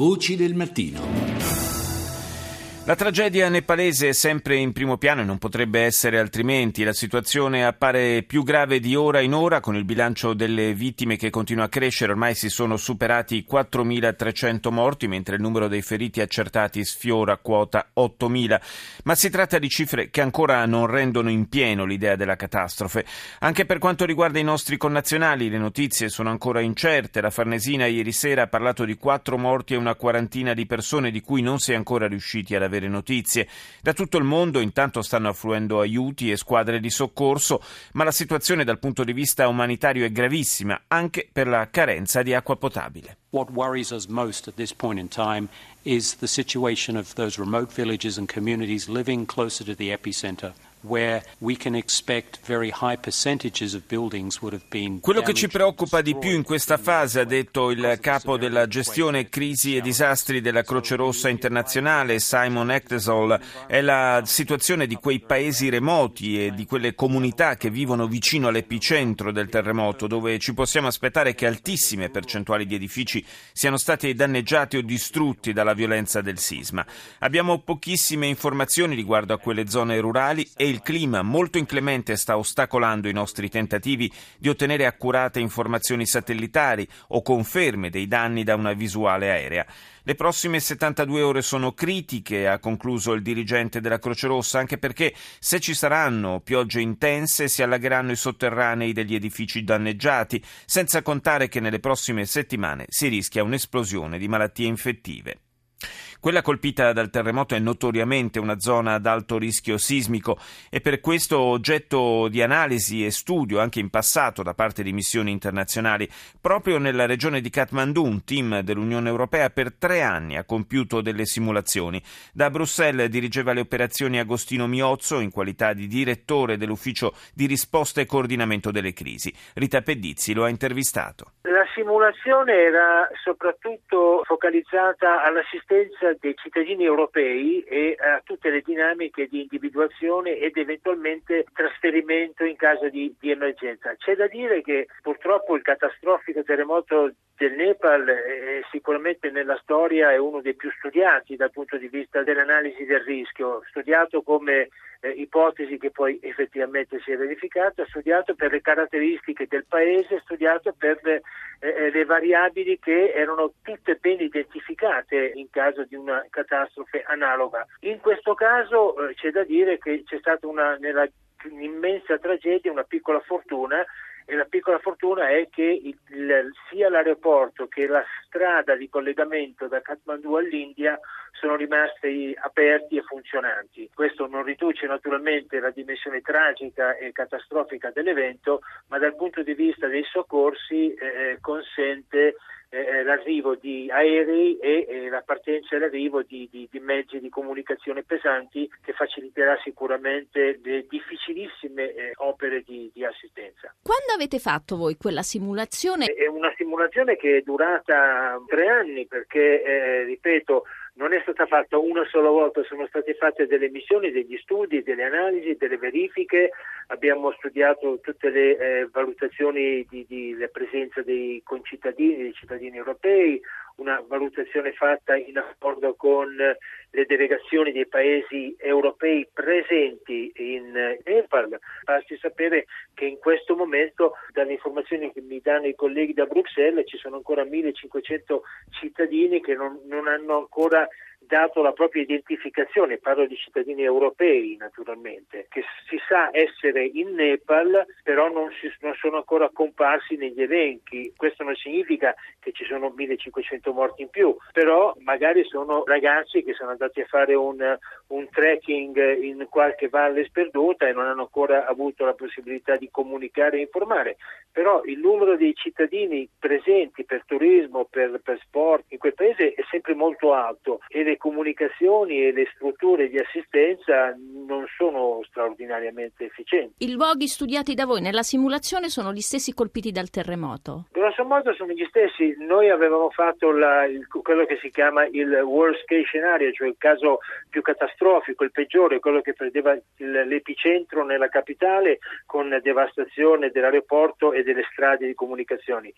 Voci del mattino. La tragedia nepalese è sempre in primo piano e non potrebbe essere altrimenti. La situazione appare più grave di ora in ora con il bilancio delle vittime che continua a crescere. Ormai si sono superati i 4.300 morti mentre il numero dei feriti accertati sfiora quota 8.000. Ma si tratta di cifre che ancora non rendono in pieno l'idea della catastrofe. Anche per quanto riguarda i nostri connazionali le notizie sono ancora incerte. La Farnesina ieri sera ha parlato di quattro morti e una quarantina di persone di cui non si è ancora riusciti ad avere avere notizie. Da tutto il mondo intanto stanno affluendo aiuti e squadre di soccorso, ma la situazione dal punto di vista umanitario è gravissima, anche per la carenza di acqua potabile. What worries us most at this point in time is the situation of those remote villages and communities living closer to the epicenter. Quello che ci preoccupa di più in questa fase, ha detto il capo della gestione crisi e disastri della Croce Rossa internazionale, Simon Echtesol, è la situazione di quei paesi remoti e di quelle comunità che vivono vicino all'epicentro del terremoto, dove ci possiamo aspettare che altissime percentuali di edifici siano stati danneggiati o distrutti dalla violenza del sisma. Abbiamo pochissime informazioni riguardo a quelle zone rurali e il clima molto inclemente sta ostacolando i nostri tentativi di ottenere accurate informazioni satellitari o conferme dei danni da una visuale aerea. Le prossime 72 ore sono critiche, ha concluso il dirigente della Croce Rossa, anche perché se ci saranno piogge intense si allagheranno i sotterranei degli edifici danneggiati, senza contare che nelle prossime settimane si rischia un'esplosione di malattie infettive. Quella colpita dal terremoto è notoriamente una zona ad alto rischio sismico e per questo oggetto di analisi e studio anche in passato da parte di missioni internazionali. Proprio nella regione di Kathmandu un team dell'Unione Europea per tre anni ha compiuto delle simulazioni. Da Bruxelles dirigeva le operazioni Agostino Miozzo in qualità di direttore dell'ufficio di risposta e coordinamento delle crisi. Rita Pedizzi lo ha intervistato. La simulazione era soprattutto focalizzata all'assistenza dei cittadini europei e a tutte le dinamiche di individuazione ed eventualmente trasferimento in caso di, di emergenza. C'è da dire che purtroppo il catastrofico terremoto del Nepal è sicuramente nella storia è uno dei più studiati dal punto di vista dell'analisi del rischio, studiato come eh, ipotesi che poi effettivamente si è verificata, studiato per le caratteristiche del paese, studiato per eh, le variabili che erano tutte ben identificate in caso di una catastrofe analoga. In questo caso eh, c'è da dire che c'è stata una, nella immensa tragedia una piccola fortuna e la piccola fortuna è che il, sia l'aeroporto che la strada di collegamento da Kathmandu all'India sono rimasti aperti e funzionanti. Questo non riduce naturalmente la dimensione tragica e catastrofica dell'evento, ma dal punto di vista dei soccorsi eh, consente eh, eh, l'arrivo di aerei e eh, la partenza e l'arrivo di, di, di, mezzi di comunicazione pesanti che faciliterà sicuramente le difficilissime eh, opere di, di, assistenza. Quando avete fatto voi quella simulazione? È una simulazione che è durata tre anni perché, eh, ripeto, non è stata fatta una sola volta, sono state fatte delle missioni, degli studi, delle analisi, delle verifiche, abbiamo studiato tutte le eh, valutazioni di presenza dei concittadini, dei cittadini europei, una valutazione fatta in accordo con le delegazioni dei paesi europei presenti in Nepal. Basti sapere che in questo momento, dalle informazioni che mi danno i colleghi da Bruxelles, ci sono ancora 1500 cittadini che non, non hanno ancora dato la propria identificazione, parlo di cittadini europei naturalmente, che si sa essere in Nepal, però non, si, non sono ancora comparsi negli elenchi. Questo non significa che ci sono 1500 morti in più, però magari sono ragazzi che sono andati a fare un, un trekking in qualche valle sperduta e non hanno ancora avuto la possibilità di comunicare e informare. Però il numero dei cittadini presenti per turismo, per, per sport in quel paese è sempre molto alto e le comunicazioni e le strutture di assistenza non sono straordinariamente efficienti. I luoghi studiati da voi nella simulazione sono gli stessi colpiti dal terremoto? Grosso modo sono gli stessi. Noi avevamo fatto la, il, quello che si chiama il worst case scenario, cioè il caso più catastrofico, il peggiore, quello che prendeva il, l'epicentro nella capitale con devastazione dell'aeroporto e delle strade di comunicazioni.